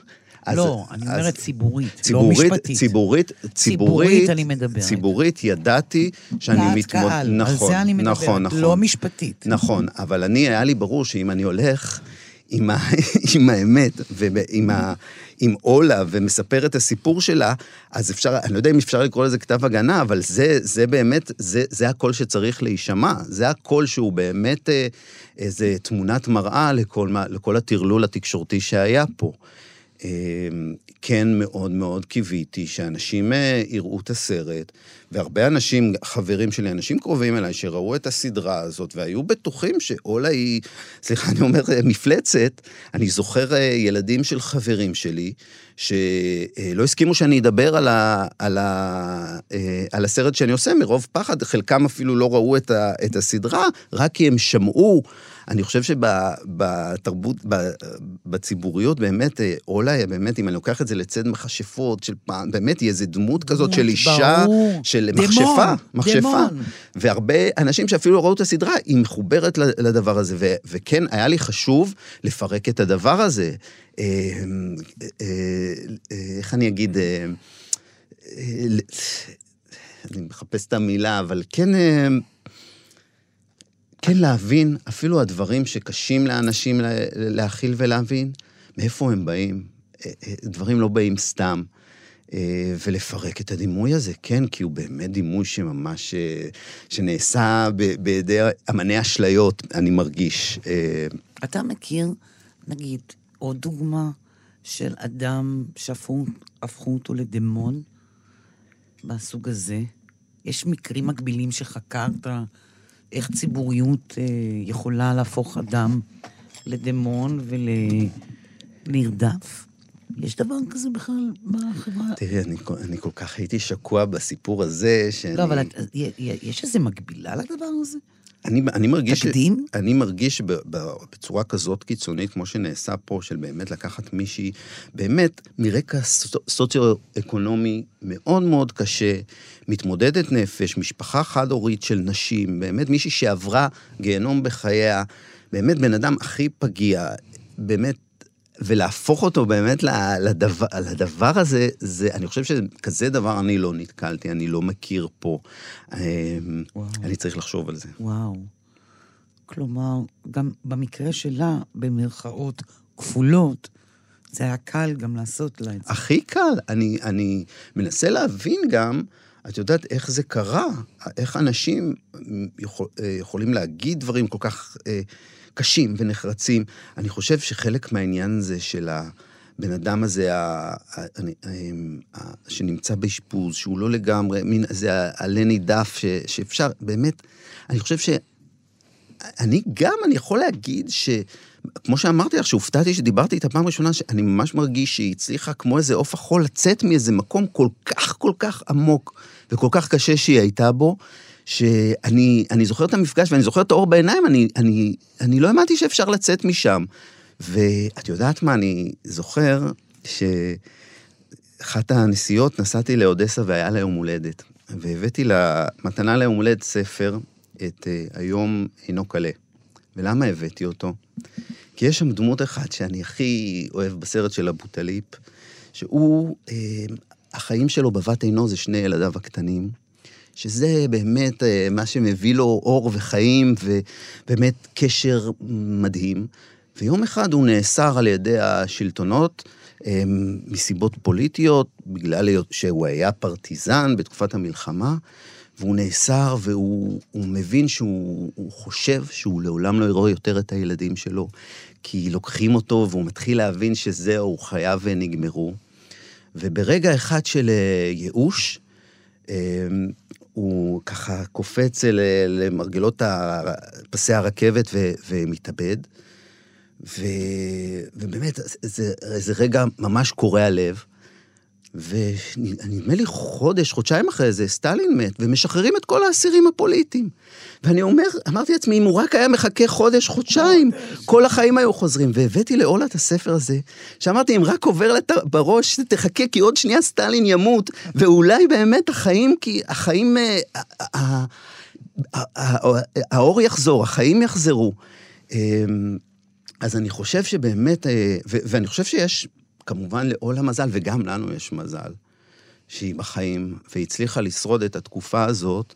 אז-
לא, אני
אז-
אומרת ציבורית,
ציבורית,
לא משפטית.
ציבורית,
ציבורית אני מדברת.
ציבורית ידעתי שאני מתמודד,
קהל,
נכון,
על זה אני מדברת,
נכון, נכון.
לא משפטית.
נכון, אבל אני, היה לי ברור שאם אני הולך <laughs> עם, ה, עם האמת ועם ה, עם אולה ומספר את הסיפור שלה, אז אפשר, אני לא יודע אם אפשר לקרוא לזה כתב הגנה, אבל זה, זה באמת, זה, זה הקול שצריך להישמע. זה הקול שהוא באמת אה, איזה תמונת מראה לכל, לכל הטרלול התקשורתי שהיה פה. כן מאוד מאוד קיוויתי שאנשים אה, יראו את הסרט, והרבה אנשים, חברים שלי, אנשים קרובים אליי, שראו את הסדרה הזאת, והיו בטוחים שאולה היא, סליחה, אני אומר אה, מפלצת, אני זוכר אה, ילדים של חברים שלי, שלא הסכימו שאני אדבר על, ה, על, ה, על הסרט שאני עושה, מרוב פחד, חלקם אפילו לא ראו את, ה, את הסדרה, רק כי הם שמעו. אני חושב שבתרבות, בציבוריות, באמת, אה, אולה, באמת, אם אני לוקח את זה לצד מכשפות של פעם, באמת, היא איזה דמות כזאת של אישה,
ברור.
של
דמון,
מכשפה, מכשפה.
דמון.
והרבה אנשים שאפילו לא ראו את הסדרה, היא מחוברת לדבר הזה. ו- וכן, היה לי חשוב לפרק את הדבר הזה. אה, אה, איך אני אגיד? אני מחפש את המילה, אבל כן... כן להבין, אפילו הדברים שקשים לאנשים לה- להכיל ולהבין, מאיפה הם באים. אה, אה, דברים לא באים סתם. אה, ולפרק את הדימוי הזה, כן, כי הוא באמת דימוי שממש, שנעשה בידי אמני אשליות, אני מרגיש.
אתה מכיר, נגיד, עוד דוגמה של אדם שהפכו הפכו אותו לדמון מהסוג הזה? יש מקרים מקבילים שחקרת איך ציבוריות אה, יכולה להפוך אדם לדמון ולנרדף? יש דבר כזה בכלל בחברה?
תראי, אני, אני כל כך הייתי שקוע בסיפור הזה, שאני...
לא, אבל את- יש איזה מקבילה לדבר הזה?
אני, אני מרגיש...
תקדים?
אני מרגיש בצורה כזאת קיצונית, כמו שנעשה פה, של באמת לקחת מישהי, באמת, מרקע סוצ- סוציו-אקונומי מאוד מאוד קשה, מתמודדת נפש, משפחה חד-הורית של נשים, באמת מישהי שעברה גיהנום בחייה, באמת בן אדם הכי פגיע, באמת, ולהפוך אותו באמת לדבר, לדבר הזה, זה, אני חושב שכזה דבר אני לא נתקלתי, אני לא מכיר פה. אמ,
וואו.
אני צריך לחשוב על זה.
וואו. כלומר, גם במקרה שלה, במרכאות כפולות, זה היה קל גם לעשות לה את זה.
הכי קל. אני, אני מנסה להבין גם, את יודעת איך זה קרה, איך אנשים יכול, אה, יכולים להגיד דברים כל כך אה, קשים ונחרצים. אני חושב שחלק מהעניין הזה של הבן אדם הזה, ה, ה, ה- ה, שנמצא באשפוז, שהוא לא לגמרי, מין, זה העלה נידף ש, שאפשר, באמת, אני חושב ש... אני גם, אני יכול להגיד ש... כמו שאמרתי לך, שהופתעתי שדיברתי איתה פעם ראשונה, שאני ממש מרגיש שהיא הצליחה כמו איזה עוף החול לצאת מאיזה מקום כל כך כל כך עמוק וכל כך קשה שהיא הייתה בו, שאני אני זוכר את המפגש ואני זוכר את האור בעיניים, אני, אני, אני לא האמנתי שאפשר לצאת משם. ואת יודעת מה, אני זוכר שאחת הנסיעות נסעתי לאודסה והיה לה יום הולדת, והבאתי לה מתנה ליום הולדת ספר, את אה, היום אינו קלה. ולמה הבאתי אותו? כי יש שם דמות אחת שאני הכי אוהב בסרט של אבו טליפ, שהוא, אה, החיים שלו בבת עינו זה שני ילדיו הקטנים, שזה באמת אה, מה שמביא לו אור וחיים, ובאמת קשר מדהים. ויום אחד הוא נאסר על ידי השלטונות אה, מסיבות פוליטיות, בגלל שהוא היה פרטיזן בתקופת המלחמה, והוא נאסר, והוא הוא מבין שהוא הוא חושב שהוא לעולם לא יראה יותר את הילדים שלו, כי לוקחים אותו והוא מתחיל להבין שזהו, חייו נגמרו. וברגע אחד של אה, ייאוש, אה, הוא ככה קופץ למרגלות פסי הרכבת ו- ומתאבד. ו... ובאמת, זה, זה רגע ממש קורע לב. ונדמה לי חודש, חודשיים אחרי זה, סטלין מת, ומשחררים את כל האסירים הפוליטיים. ואני אומר, אמרתי לעצמי, אם הוא רק היה מחכה חודש, חודשיים, כל החיים היו חוזרים. והבאתי לאולה את הספר הזה, שאמרתי, אם רק עובר לת... בראש, תחכה, כי עוד שנייה סטלין ימות, ואולי באמת החיים, כי החיים... אה, ה- ה- ה- ה- האור יחזור, החיים יחזרו. אמ, אז אני חושב שבאמת, אה, ואני חושב שיש, כמובן, לעול המזל, וגם לנו יש מזל, שהיא בחיים, והצליחה לשרוד את התקופה הזאת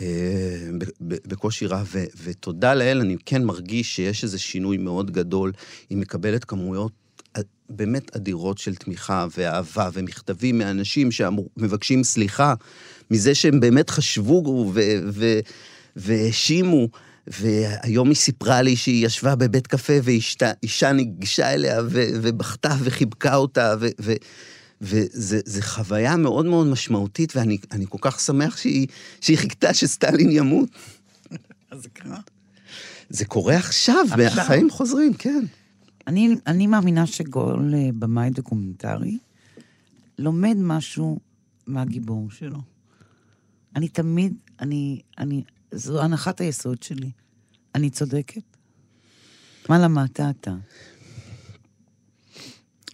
אה, בקושי רב, ו- ותודה לאל, אני כן מרגיש שיש איזה שינוי מאוד גדול. היא מקבלת כמויות אה, באמת אדירות של תמיכה ואהבה ומכתבים מאנשים שמבקשים סליחה מזה שהם באמת חשבו ו- ו- והאשימו. והיום היא סיפרה לי שהיא ישבה בבית קפה ואישה ניגשה אליה ו- ובכתה וחיבקה אותה, ו- ו- וזו חוויה מאוד מאוד משמעותית, ואני אני כל כך שמח שהיא, שהיא חיכתה שסטלין ימות.
אז זה קרה.
זה קורה עכשיו. והחיים חוזרים, כן.
אני, אני מאמינה שכל אה, במאי דוקומנטרי לומד משהו מהגיבור שלו. אני תמיד, אני, אני, זו הנחת היסוד שלי. אני צודקת. מה למדת אתה?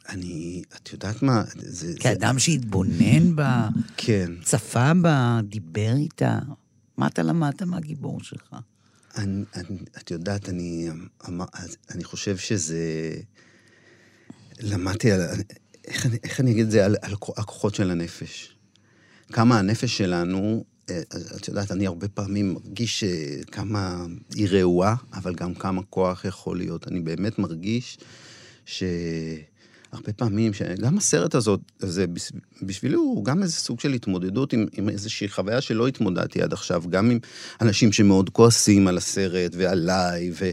אני, את יודעת מה, זה...
כאדם שהתבונן בה,
כן.
צפה בה, דיבר איתה, מה אתה למדת מהגיבור שלך?
אני, אני, את יודעת, אני, אמר- אני חושב שזה... למדתי על... איך, איך אני אגיד את זה? על, על הכוחות של הנפש. כמה הנפש שלנו, את יודעת, אני הרבה פעמים מרגיש אה, כמה היא רעועה, אבל גם כמה כוח יכול להיות. אני באמת מרגיש שהרבה פעמים, גם הסרט הזאת, בס- בשבילי הוא גם איזה סוג של התמודדות עם, עם איזושהי חוויה שלא התמודדתי עד עכשיו, גם עם אנשים שמאוד כועסים על הסרט ועליי, ו,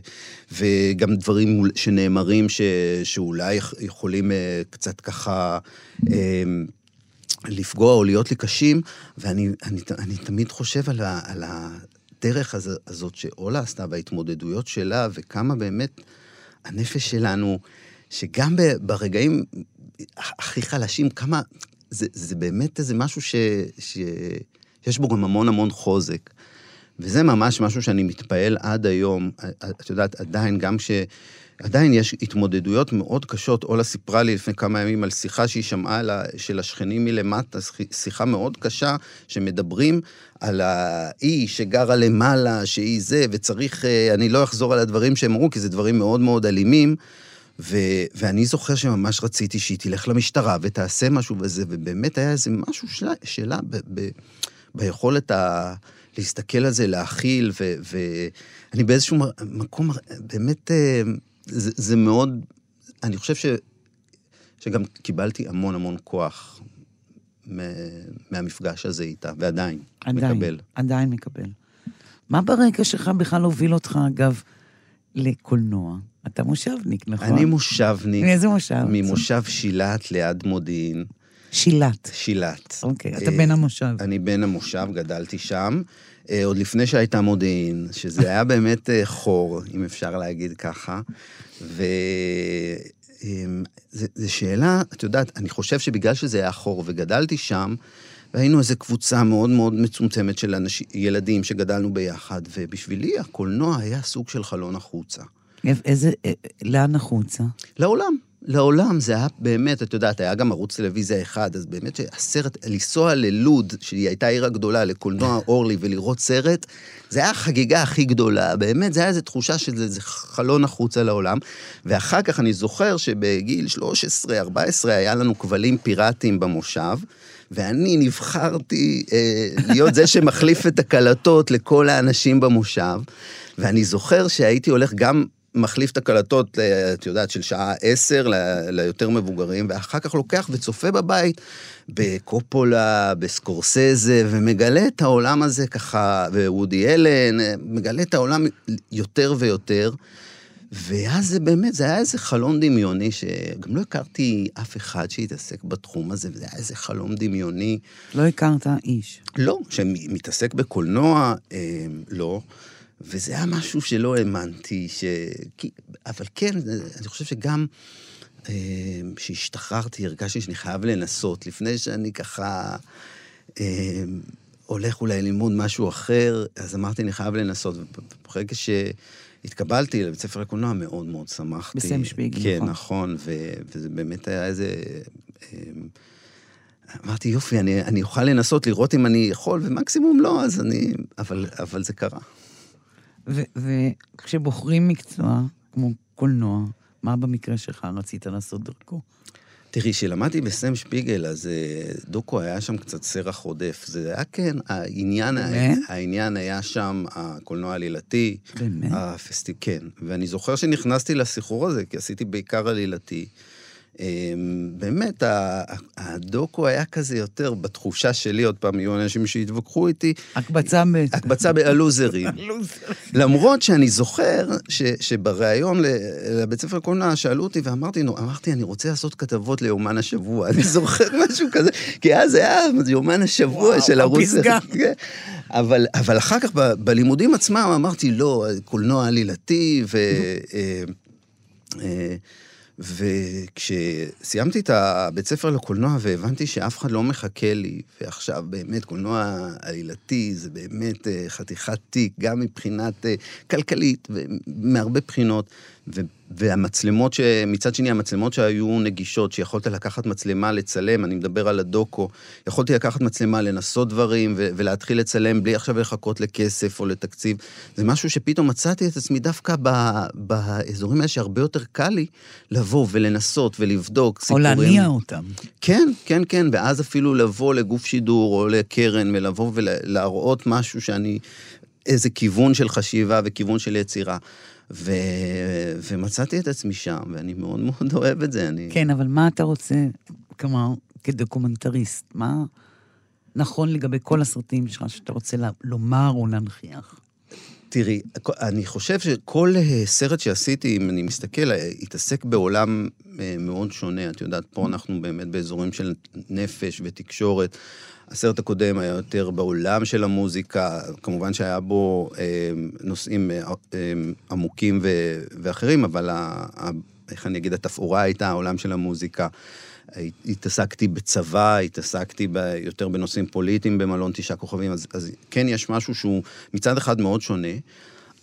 וגם דברים שנאמרים ש, שאולי יכ- יכולים אה, קצת ככה... אה, לפגוע או להיות לי קשים, ואני אני, אני תמיד חושב על, ה, על הדרך הז, הזאת שאולה עשתה וההתמודדויות שלה, וכמה באמת הנפש שלנו, שגם ברגעים הכי חלשים, כמה... זה, זה באמת איזה משהו ש, ש, שיש בו גם המון המון חוזק. וזה ממש משהו שאני מתפעל עד היום. את יודעת, עדיין, גם ש... עדיין יש התמודדויות מאוד קשות. אולה סיפרה לי לפני כמה ימים על שיחה שהיא שמעה לה, של השכנים מלמטה, שיחה מאוד קשה, שמדברים על האי שגרה למעלה, שהיא זה, וצריך, אה, אני לא אחזור על הדברים שהם אמרו, כי זה דברים מאוד מאוד אלימים. ו- ואני זוכר שממש רציתי שהיא תלך למשטרה ותעשה משהו וזה, ובאמת היה איזה משהו שלה, שלה ב- ב- ביכולת ה... להסתכל על זה, להכיל, ואני באיזשהו מקום, באמת, אה, זה, זה מאוד, אני חושב ש, שגם קיבלתי המון המון כוח מ- מהמפגש הזה איתה, ועדיין
עדיין,
מקבל.
עדיין מקבל. מה ברקע שלך בכלל הוביל אותך, אגב, לקולנוע? אתה מושבניק, נכון?
אני מושבניק,
מאיזה מושב?
ממושב שילת ליד מודיעין,
שילת.
שילת.
אוקיי, אתה
אה,
בן המושב.
אני בן המושב, גדלתי שם, אה, עוד לפני שהייתה מודיעין, שזה היה באמת אה, חור, אם אפשר להגיד ככה. וזו שאלה, את יודעת, אני חושב שבגלל שזה היה חור וגדלתי שם, והיינו איזו קבוצה מאוד מאוד מצומצמת של אנשים, ילדים שגדלנו ביחד, ובשבילי הקולנוע היה סוג של חלון החוצה.
איזה, לאן החוצה?
לעולם. לעולם זה היה באמת, את יודעת, היה גם ערוץ טלוויזיה אחד, אז באמת שהסרט, לנסוע ללוד, שהיא הייתה העיר הגדולה, לקולנוע <laughs> אורלי ולראות סרט, זה היה החגיגה הכי גדולה, באמת, זה היה איזו תחושה שזה זה חלון החוצה לעולם. ואחר כך אני זוכר שבגיל 13-14 היה לנו כבלים פיראטיים במושב, ואני נבחרתי אה, להיות זה שמחליף את הקלטות לכל האנשים במושב, ואני זוכר שהייתי הולך גם מחליף את הקלטות, ל- את יודעת, של שעה עשר ל- ליותר מבוגרים, ואחר כך לוקח וצופה בבית בקופולה, בסקורסזה, ומגלה את העולם הזה ככה, ווודי אלן, אה, מגלה את העולם יותר ויותר. ואז זה באמת, זה היה איזה חלום דמיוני, שגם לא הכרתי אף אחד שהתעסק בתחום הזה, וזה היה איזה חלום דמיוני.
לא הכרת איש.
לא, שמתעסק בקולנוע, אה, לא. וזה היה משהו שלא האמנתי, ש... כי- אבל כן, אני חושב שגם אה, כשהשתחררתי, הרגשתי שאני חייב לנסות, לפני שאני ככה אה, הולך אולי ללמוד משהו אחר, אז אמרתי, אני חייב לנסות. וברגע שהתקבלתי לבית ספר לקולנוע, מאוד מאוד שמחתי.
בסם שפיגל,
כן,
נכון.
נכון, ו... וזה באמת היה איזה... אה, אמרתי, יופי, אני, אני אוכל לנסות לראות אם אני יכול, ומקסימום לא, אז אני... אבל, אבל זה קרה.
וכשבוחרים מקצוע, כמו קולנוע, מה במקרה שלך רצית לעשות דרכו?
תראי, כשלמדתי בסם שפיגל, אז אה, דוקו היה שם קצת סרח עודף. זה היה כן, העניין,
באמת?
העניין היה שם הקולנוע העלילתי.
באמת?
הפסטיב... כן. ואני זוכר שנכנסתי לסחרור הזה, כי עשיתי בעיקר עלילתי. אמ, באמת, הדוקו היה כזה יותר, בתחושה שלי, עוד פעם, יהיו אנשים שיתווכחו איתי,
הקבצה ב...
הקבצה בלוזרים. <laughs> למרות שאני זוכר ש, שבריאיון לבית ספר לקולנוע שאלו אותי ואמרתי, נו, אמרתי, אני רוצה לעשות כתבות ליומן השבוע. <laughs> אני זוכר משהו כזה, כי אז היה יומן השבוע
וואו,
של ערוץ...
הפסגה. <laughs>
כן. אבל, אבל אחר כך ב, בלימודים עצמם אמרתי, לא, קולנוע עלילתי, ו... וכשסיימתי את הבית ספר לקולנוע והבנתי שאף אחד לא מחכה לי, ועכשיו באמת קולנוע עלילתי זה באמת אה, חתיכת תיק, גם מבחינת אה, כלכלית ומהרבה בחינות, והמצלמות, ש... מצד שני המצלמות שהיו נגישות, שיכולת לקחת מצלמה לצלם, אני מדבר על הדוקו, יכולתי לקחת מצלמה, לנסות דברים ו- ולהתחיל לצלם בלי עכשיו לחכות לכסף או לתקציב. זה משהו שפתאום מצאתי את עצמי דווקא ב- באזורים האלה שהרבה יותר קל לי לבוא ולנסות ולבדוק
או
סיפורים.
להניע אותם.
כן, כן, כן, ואז אפילו לבוא לגוף שידור או לקרן ולבוא ולהראות משהו שאני, איזה כיוון של חשיבה וכיוון של יצירה. ו... ומצאתי את עצמי שם, ואני מאוד מאוד אוהב את זה. אני...
כן, אבל מה אתה רוצה, כלומר, כדוקומנטריסט, מה נכון לגבי כל הסרטים שלך שאתה רוצה לומר או להנכיח?
תראי, אני חושב שכל אה, סרט שעשיתי, אם אני מסתכל, אה, התעסק בעולם אה, מאוד שונה. את יודעת, פה אנחנו באמת באזורים של נפש ותקשורת. הסרט הקודם היה יותר בעולם של המוזיקה, כמובן שהיה בו אה, נושאים אה, אה, עמוקים ו- ואחרים, אבל ה- ה- איך אני אגיד, התפאורה הייתה העולם של המוזיקה. התעסקתי בצבא, התעסקתי ב, יותר בנושאים פוליטיים במלון תשעה כוכבים, אז, אז כן יש משהו שהוא מצד אחד מאוד שונה,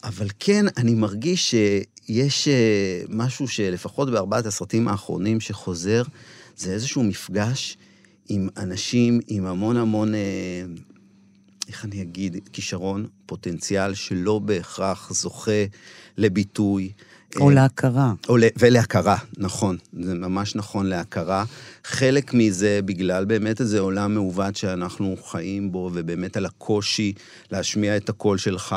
אבל כן, אני מרגיש שיש אה, משהו שלפחות בארבעת הסרטים האחרונים שחוזר, זה איזשהו מפגש עם אנשים עם המון המון, אה, איך אני אגיד, כישרון, פוטנציאל שלא בהכרח זוכה לביטוי.
או
אה,
להכרה.
או ולהכרה, נכון, זה ממש נכון להכרה. חלק מזה בגלל באמת איזה עולם מעוות שאנחנו חיים בו, ובאמת על הקושי להשמיע את הקול שלך,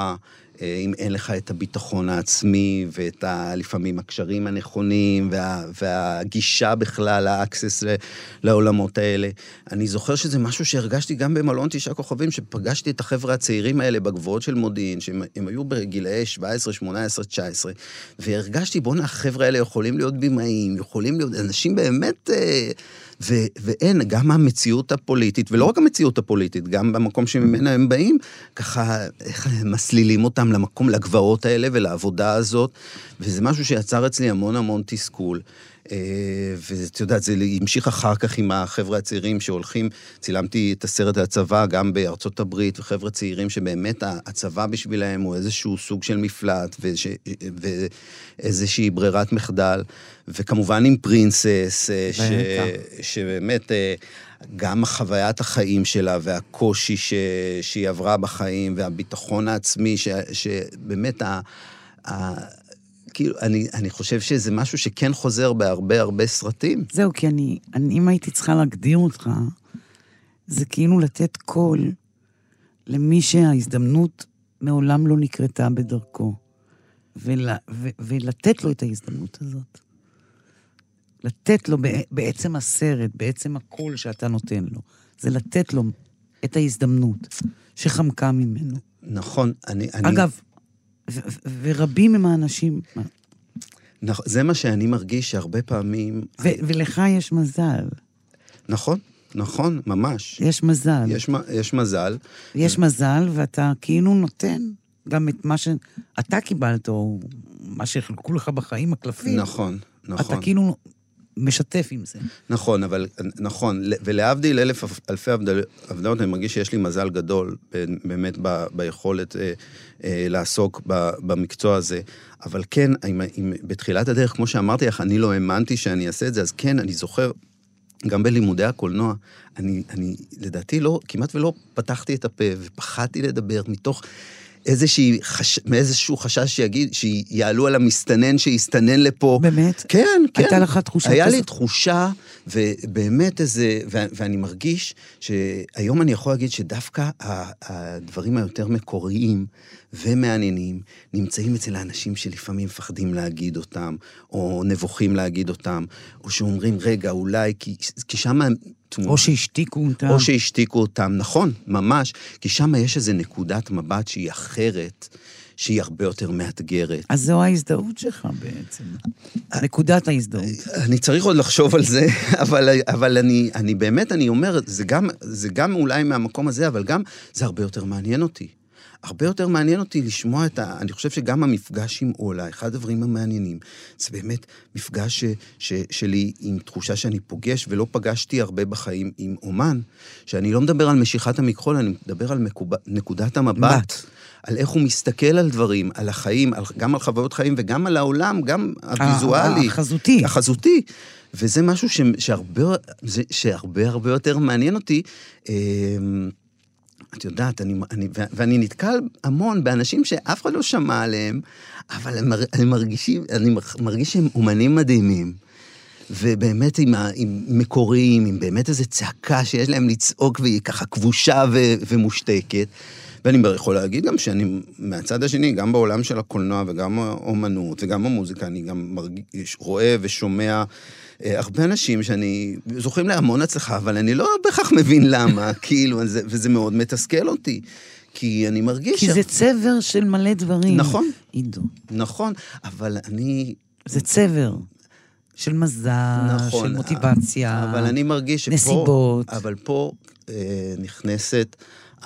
אם אין לך את הביטחון העצמי, ואת ה, לפעמים הקשרים הנכונים, וה, והגישה בכלל, ה access לעולמות האלה. אני זוכר שזה משהו שהרגשתי גם במלון תשעה כוכבים, שפגשתי את החבר'ה הצעירים האלה בגבעות של מודיעין, שהם הם היו בגילאי 17, 18, 19, והרגשתי, בואנה, החבר'ה האלה יכולים להיות במאים, יכולים להיות אנשים באמת... אה, ו, ואין, גם המציאות הפוליטית, ולא רק המציאות הפוליטית, גם במקום שממנה הם באים, ככה, איך מסלילים אותם למקום, לגבעות האלה ולעבודה הזאת, וזה משהו שיצר אצלי המון המון תסכול. אה, ואת יודעת, זה המשיך אחר כך עם החבר'ה הצעירים שהולכים, צילמתי את הסרט על הצבא גם בארצות הברית, וחבר'ה צעירים שבאמת הצבא בשבילם הוא איזשהו סוג של מפלט, וש, ואיזושהי ברירת מחדל, וכמובן עם פרינסס, אה, ש. שבאמת... אה, גם חוויית החיים שלה והקושי ש... שהיא עברה בחיים והביטחון העצמי, ש... שבאמת ה... ה... כאילו, אני, אני חושב שזה משהו שכן חוזר בהרבה הרבה סרטים.
זהו, כי אני, אני, אם הייתי צריכה להגדיר אותך, זה כאילו לתת קול למי שההזדמנות מעולם לא נקרתה בדרכו. ול, ו, ולתת לו את ההזדמנות הזאת. לתת לו בע- בעצם הסרט, בעצם הקול שאתה נותן לו. זה לתת לו את ההזדמנות שחמקה ממנו.
נכון, אני... אני
אגב, ורבים הם האנשים,
נכ... זה מה שאני מרגיש שהרבה פעמים...
ולך יש מזל.
נכון, נכון, ממש.
יש מזל.
יש, יש מזל.
יש מזל, ואתה כאילו נותן גם את מה שאתה קיבלת, או מה שחילקו לך בחיים, הקלפים.
נכון, נכון.
אתה כאילו משתף עם זה.
נכון, אבל, נכון, ולהבדיל אלף אלפי הבדל- הבדלות, אני מרגיש שיש לי מזל גדול באמת ב, ביכולת אה, אה, לעסוק ב, במקצוע הזה. אבל כן, אם, אם, בתחילת הדרך, כמו שאמרתי לך, אני לא האמנתי שאני אעשה את זה, אז כן, אני זוכר, גם בלימודי הקולנוע, אני, אני לדעתי לא, כמעט ולא פתחתי את הפה ופחדתי לדבר מתוך איזושהי, חש, מאיזשהו חשש שיגיד, שיעלו על המסתנן שיסתנן לפה.
באמת?
כן, כן.
הייתה לך תחושה
היה לי
כזאת?
תחושה, ובאמת איזה, ו- ואני מרגיש שהיום אני יכול להגיד שדווקא הדברים היותר מקוריים ומעניינים נמצאים אצל האנשים שלפעמים מפחדים להגיד אותם, או נבוכים להגיד אותם, או שאומרים, רגע, אולי, כי, כי שם...
או שהשתיקו אותם.
או שהשתיקו אותם, נכון, ממש, כי שם יש איזו נקודת מבט שהיא אחרת, שהיא הרבה יותר מאתגרת.
אז זו ההזדהות שלך בעצם. נקודת ההזדהות.
אני צריך עוד לחשוב על זה, <laughs> אבל, אבל אני, אני באמת, אני אומר, זה גם, זה גם אולי מהמקום הזה, אבל גם זה הרבה יותר מעניין אותי. הרבה יותר מעניין אותי לשמוע את ה... אני חושב שגם המפגש עם אולה, אחד הדברים המעניינים, זה באמת מפגש ש, ש, שלי עם תחושה שאני פוגש, ולא פגשתי הרבה בחיים עם אומן, שאני לא מדבר על משיכת המכחול, אני מדבר על מקוב... נקודת המבט.
מבט.
על איך הוא מסתכל על דברים, על החיים, על, גם על חוויות חיים וגם על העולם, גם הוויזואלי.
החזותי.
החזותי. וזה משהו ש, שהרבה, זה, שהרבה הרבה יותר מעניין אותי. את יודעת, אני, אני, ואני נתקל המון באנשים שאף אחד לא שמע עליהם, אבל הם, הם מרגישים, אני מר- מרגיש שהם אומנים מדהימים. ובאמת עם, ה, עם מקוריים, עם באמת איזו צעקה שיש להם לצעוק והיא ככה כבושה ו, ומושתקת. ואני יכול להגיד גם שאני מהצד השני, גם בעולם של הקולנוע וגם האומנות וגם המוזיקה, אני גם מרגיש, רואה ושומע הרבה אנשים שאני, זוכים להמון הצלחה, אבל אני לא בהכרח מבין למה, <laughs> כאילו, זה, וזה מאוד מתסכל אותי. כי אני מרגיש...
כי
ש-
זה צבר של מלא דברים.
נכון.
עידו.
נכון, אבל אני...
זה צבר של מזל,
נכון,
של מוטיבציה.
אבל אני מרגיש שפה...
נסיבות.
אבל פה אה, נכנסת,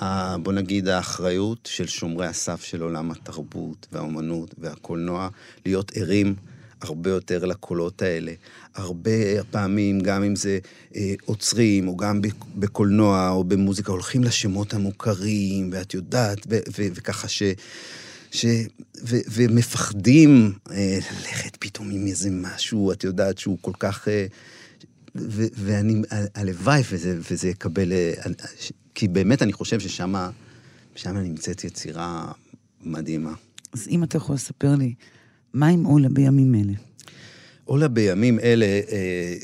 ה, בוא נגיד, האחריות של שומרי הסף של עולם התרבות והאומנות והקולנוע, להיות ערים הרבה יותר לקולות האלה. הרבה פעמים, גם אם זה אה, עוצרים, או גם בק- בקולנוע או במוזיקה, הולכים לשמות המוכרים, ואת יודעת, ו- ו- וככה ש... ש... ו... ומפחדים אה, ללכת פתאום עם איזה משהו, את יודעת, שהוא כל כך... אה, ו... ואני, הלוואי וזה, וזה יקבל... אה, ש- כי באמת אני חושב ששם שם נמצאת יצירה מדהימה.
אז אם אתה יכול לספר לי, מה עם עולה בימים אלה?
אולה בימים אלה, אה,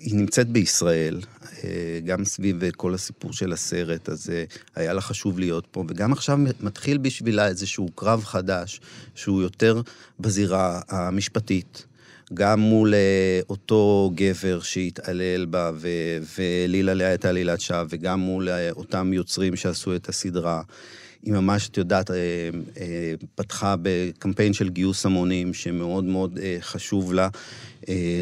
היא נמצאת בישראל, אה, גם סביב אה, כל הסיפור של הסרט, אז אה, היה לה חשוב להיות פה, וגם עכשיו מתחיל בשבילה איזשהו קרב חדש, שהוא יותר בזירה המשפטית. גם מול אה, אותו גבר שהתעלל בה והעליל עליה את עלילת שווא, וגם מול אה, אותם יוצרים שעשו את הסדרה. היא ממש, את יודעת, אה, אה, פתחה בקמפיין של גיוס המונים, שמאוד מאוד אה, חשוב לה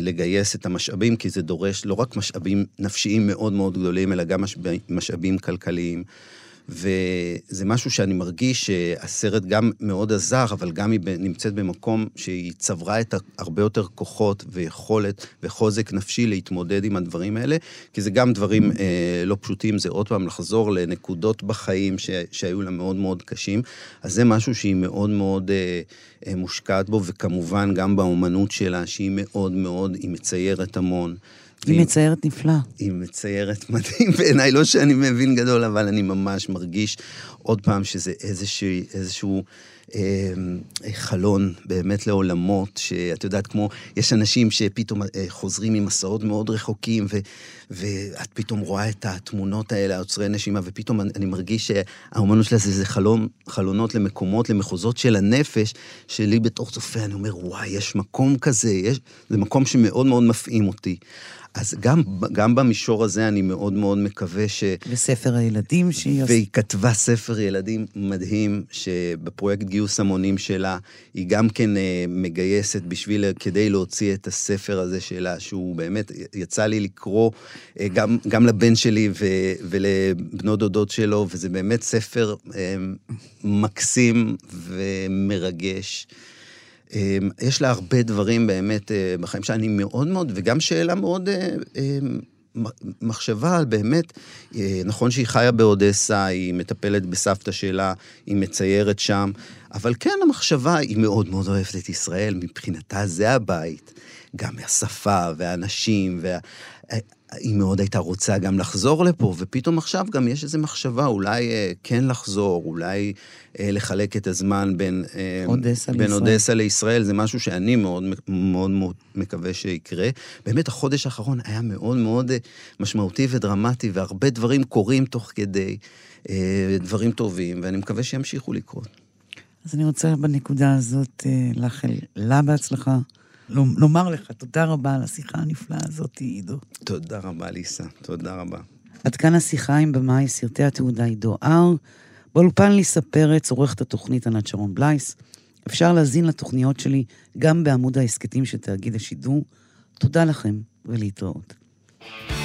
לגייס את המשאבים, כי זה דורש לא רק משאבים נפשיים מאוד מאוד גדולים, אלא גם משאבים כלכליים. וזה משהו שאני מרגיש שהסרט גם מאוד עזר, אבל גם היא נמצאת במקום שהיא צברה את הרבה יותר כוחות ויכולת וחוזק נפשי להתמודד עם הדברים האלה, כי זה גם דברים אה, לא פשוטים, זה עוד פעם לחזור לנקודות בחיים ש, שהיו לה מאוד מאוד קשים, אז זה משהו שהיא מאוד מאוד אה, אה, מושקעת בו, וכמובן גם באומנות שלה, שהיא מאוד מאוד, היא מציירת המון.
היא מציירת נפלא.
היא מציירת מדהים <laughs> בעיניי, לא שאני מבין גדול, אבל אני ממש מרגיש עוד פעם שזה איזשהו, איזשהו אה, חלון באמת לעולמות, שאת יודעת, כמו, יש אנשים שפתאום אה, חוזרים ממסעות מאוד רחוקים, ו, ואת פתאום רואה את התמונות האלה, עוצרי נשימה, ופתאום אני, אני מרגיש שהאומנות שלה זה, זה חלון, חלונות למקומות, למחוזות של הנפש, שלי בתור צופה, אני אומר, וואי, יש מקום כזה, יש, זה מקום שמאוד מאוד מפעים אותי. אז גם, גם במישור הזה אני מאוד מאוד מקווה ש...
וספר הילדים שהיא.
והיא כתבה ספר ילדים מדהים, שבפרויקט גיוס המונים שלה, היא גם כן אה, מגייסת בשביל, כדי להוציא את הספר הזה שלה, שהוא באמת, יצא לי לקרוא אה, גם, גם לבן שלי ו, ולבנות דודות שלו, וזה באמת ספר אה, מקסים ומרגש. אמ, יש לה הרבה דברים באמת אה, בחיים שאני מאוד מאוד, וגם שאלה מאוד, אה, אמ, מחשבה על באמת, אה, נכון שהיא חיה באודסה, היא מטפלת בסבתא שלה, היא מציירת שם, אבל כן, המחשבה, היא מאוד מאוד אוהבת את ישראל, מבחינתה זה הבית. גם השפה והאנשים, וה... היא מאוד הייתה רוצה גם לחזור לפה, ופתאום עכשיו גם יש איזו מחשבה, אולי אה, כן לחזור, אולי אה, לחלק את הזמן בין
אה, אודסה,
בין לישראל. אודסה לישראל, זה משהו שאני מאוד מאוד מאוד מקווה שיקרה. באמת, החודש האחרון היה מאוד מאוד אה, משמעותי ודרמטי, והרבה דברים קורים תוך כדי, אה, דברים טובים, ואני מקווה שימשיכו לקרות.
אז אני רוצה בנקודה הזאת אה, לאחל לה בהצלחה. לומר לך תודה רבה על השיחה הנפלאה הזאת, עידו.
תודה רבה, ליסה. תודה רבה.
עד כאן השיחה עם במאי סרטי התעודה עידו הר. באולפן ליסה פרץ, עורכת התוכנית ענת שרון בלייס. אפשר להזין לתוכניות שלי גם בעמוד ההסכתים של תאגיד השידור. תודה לכם ולהתראות. can go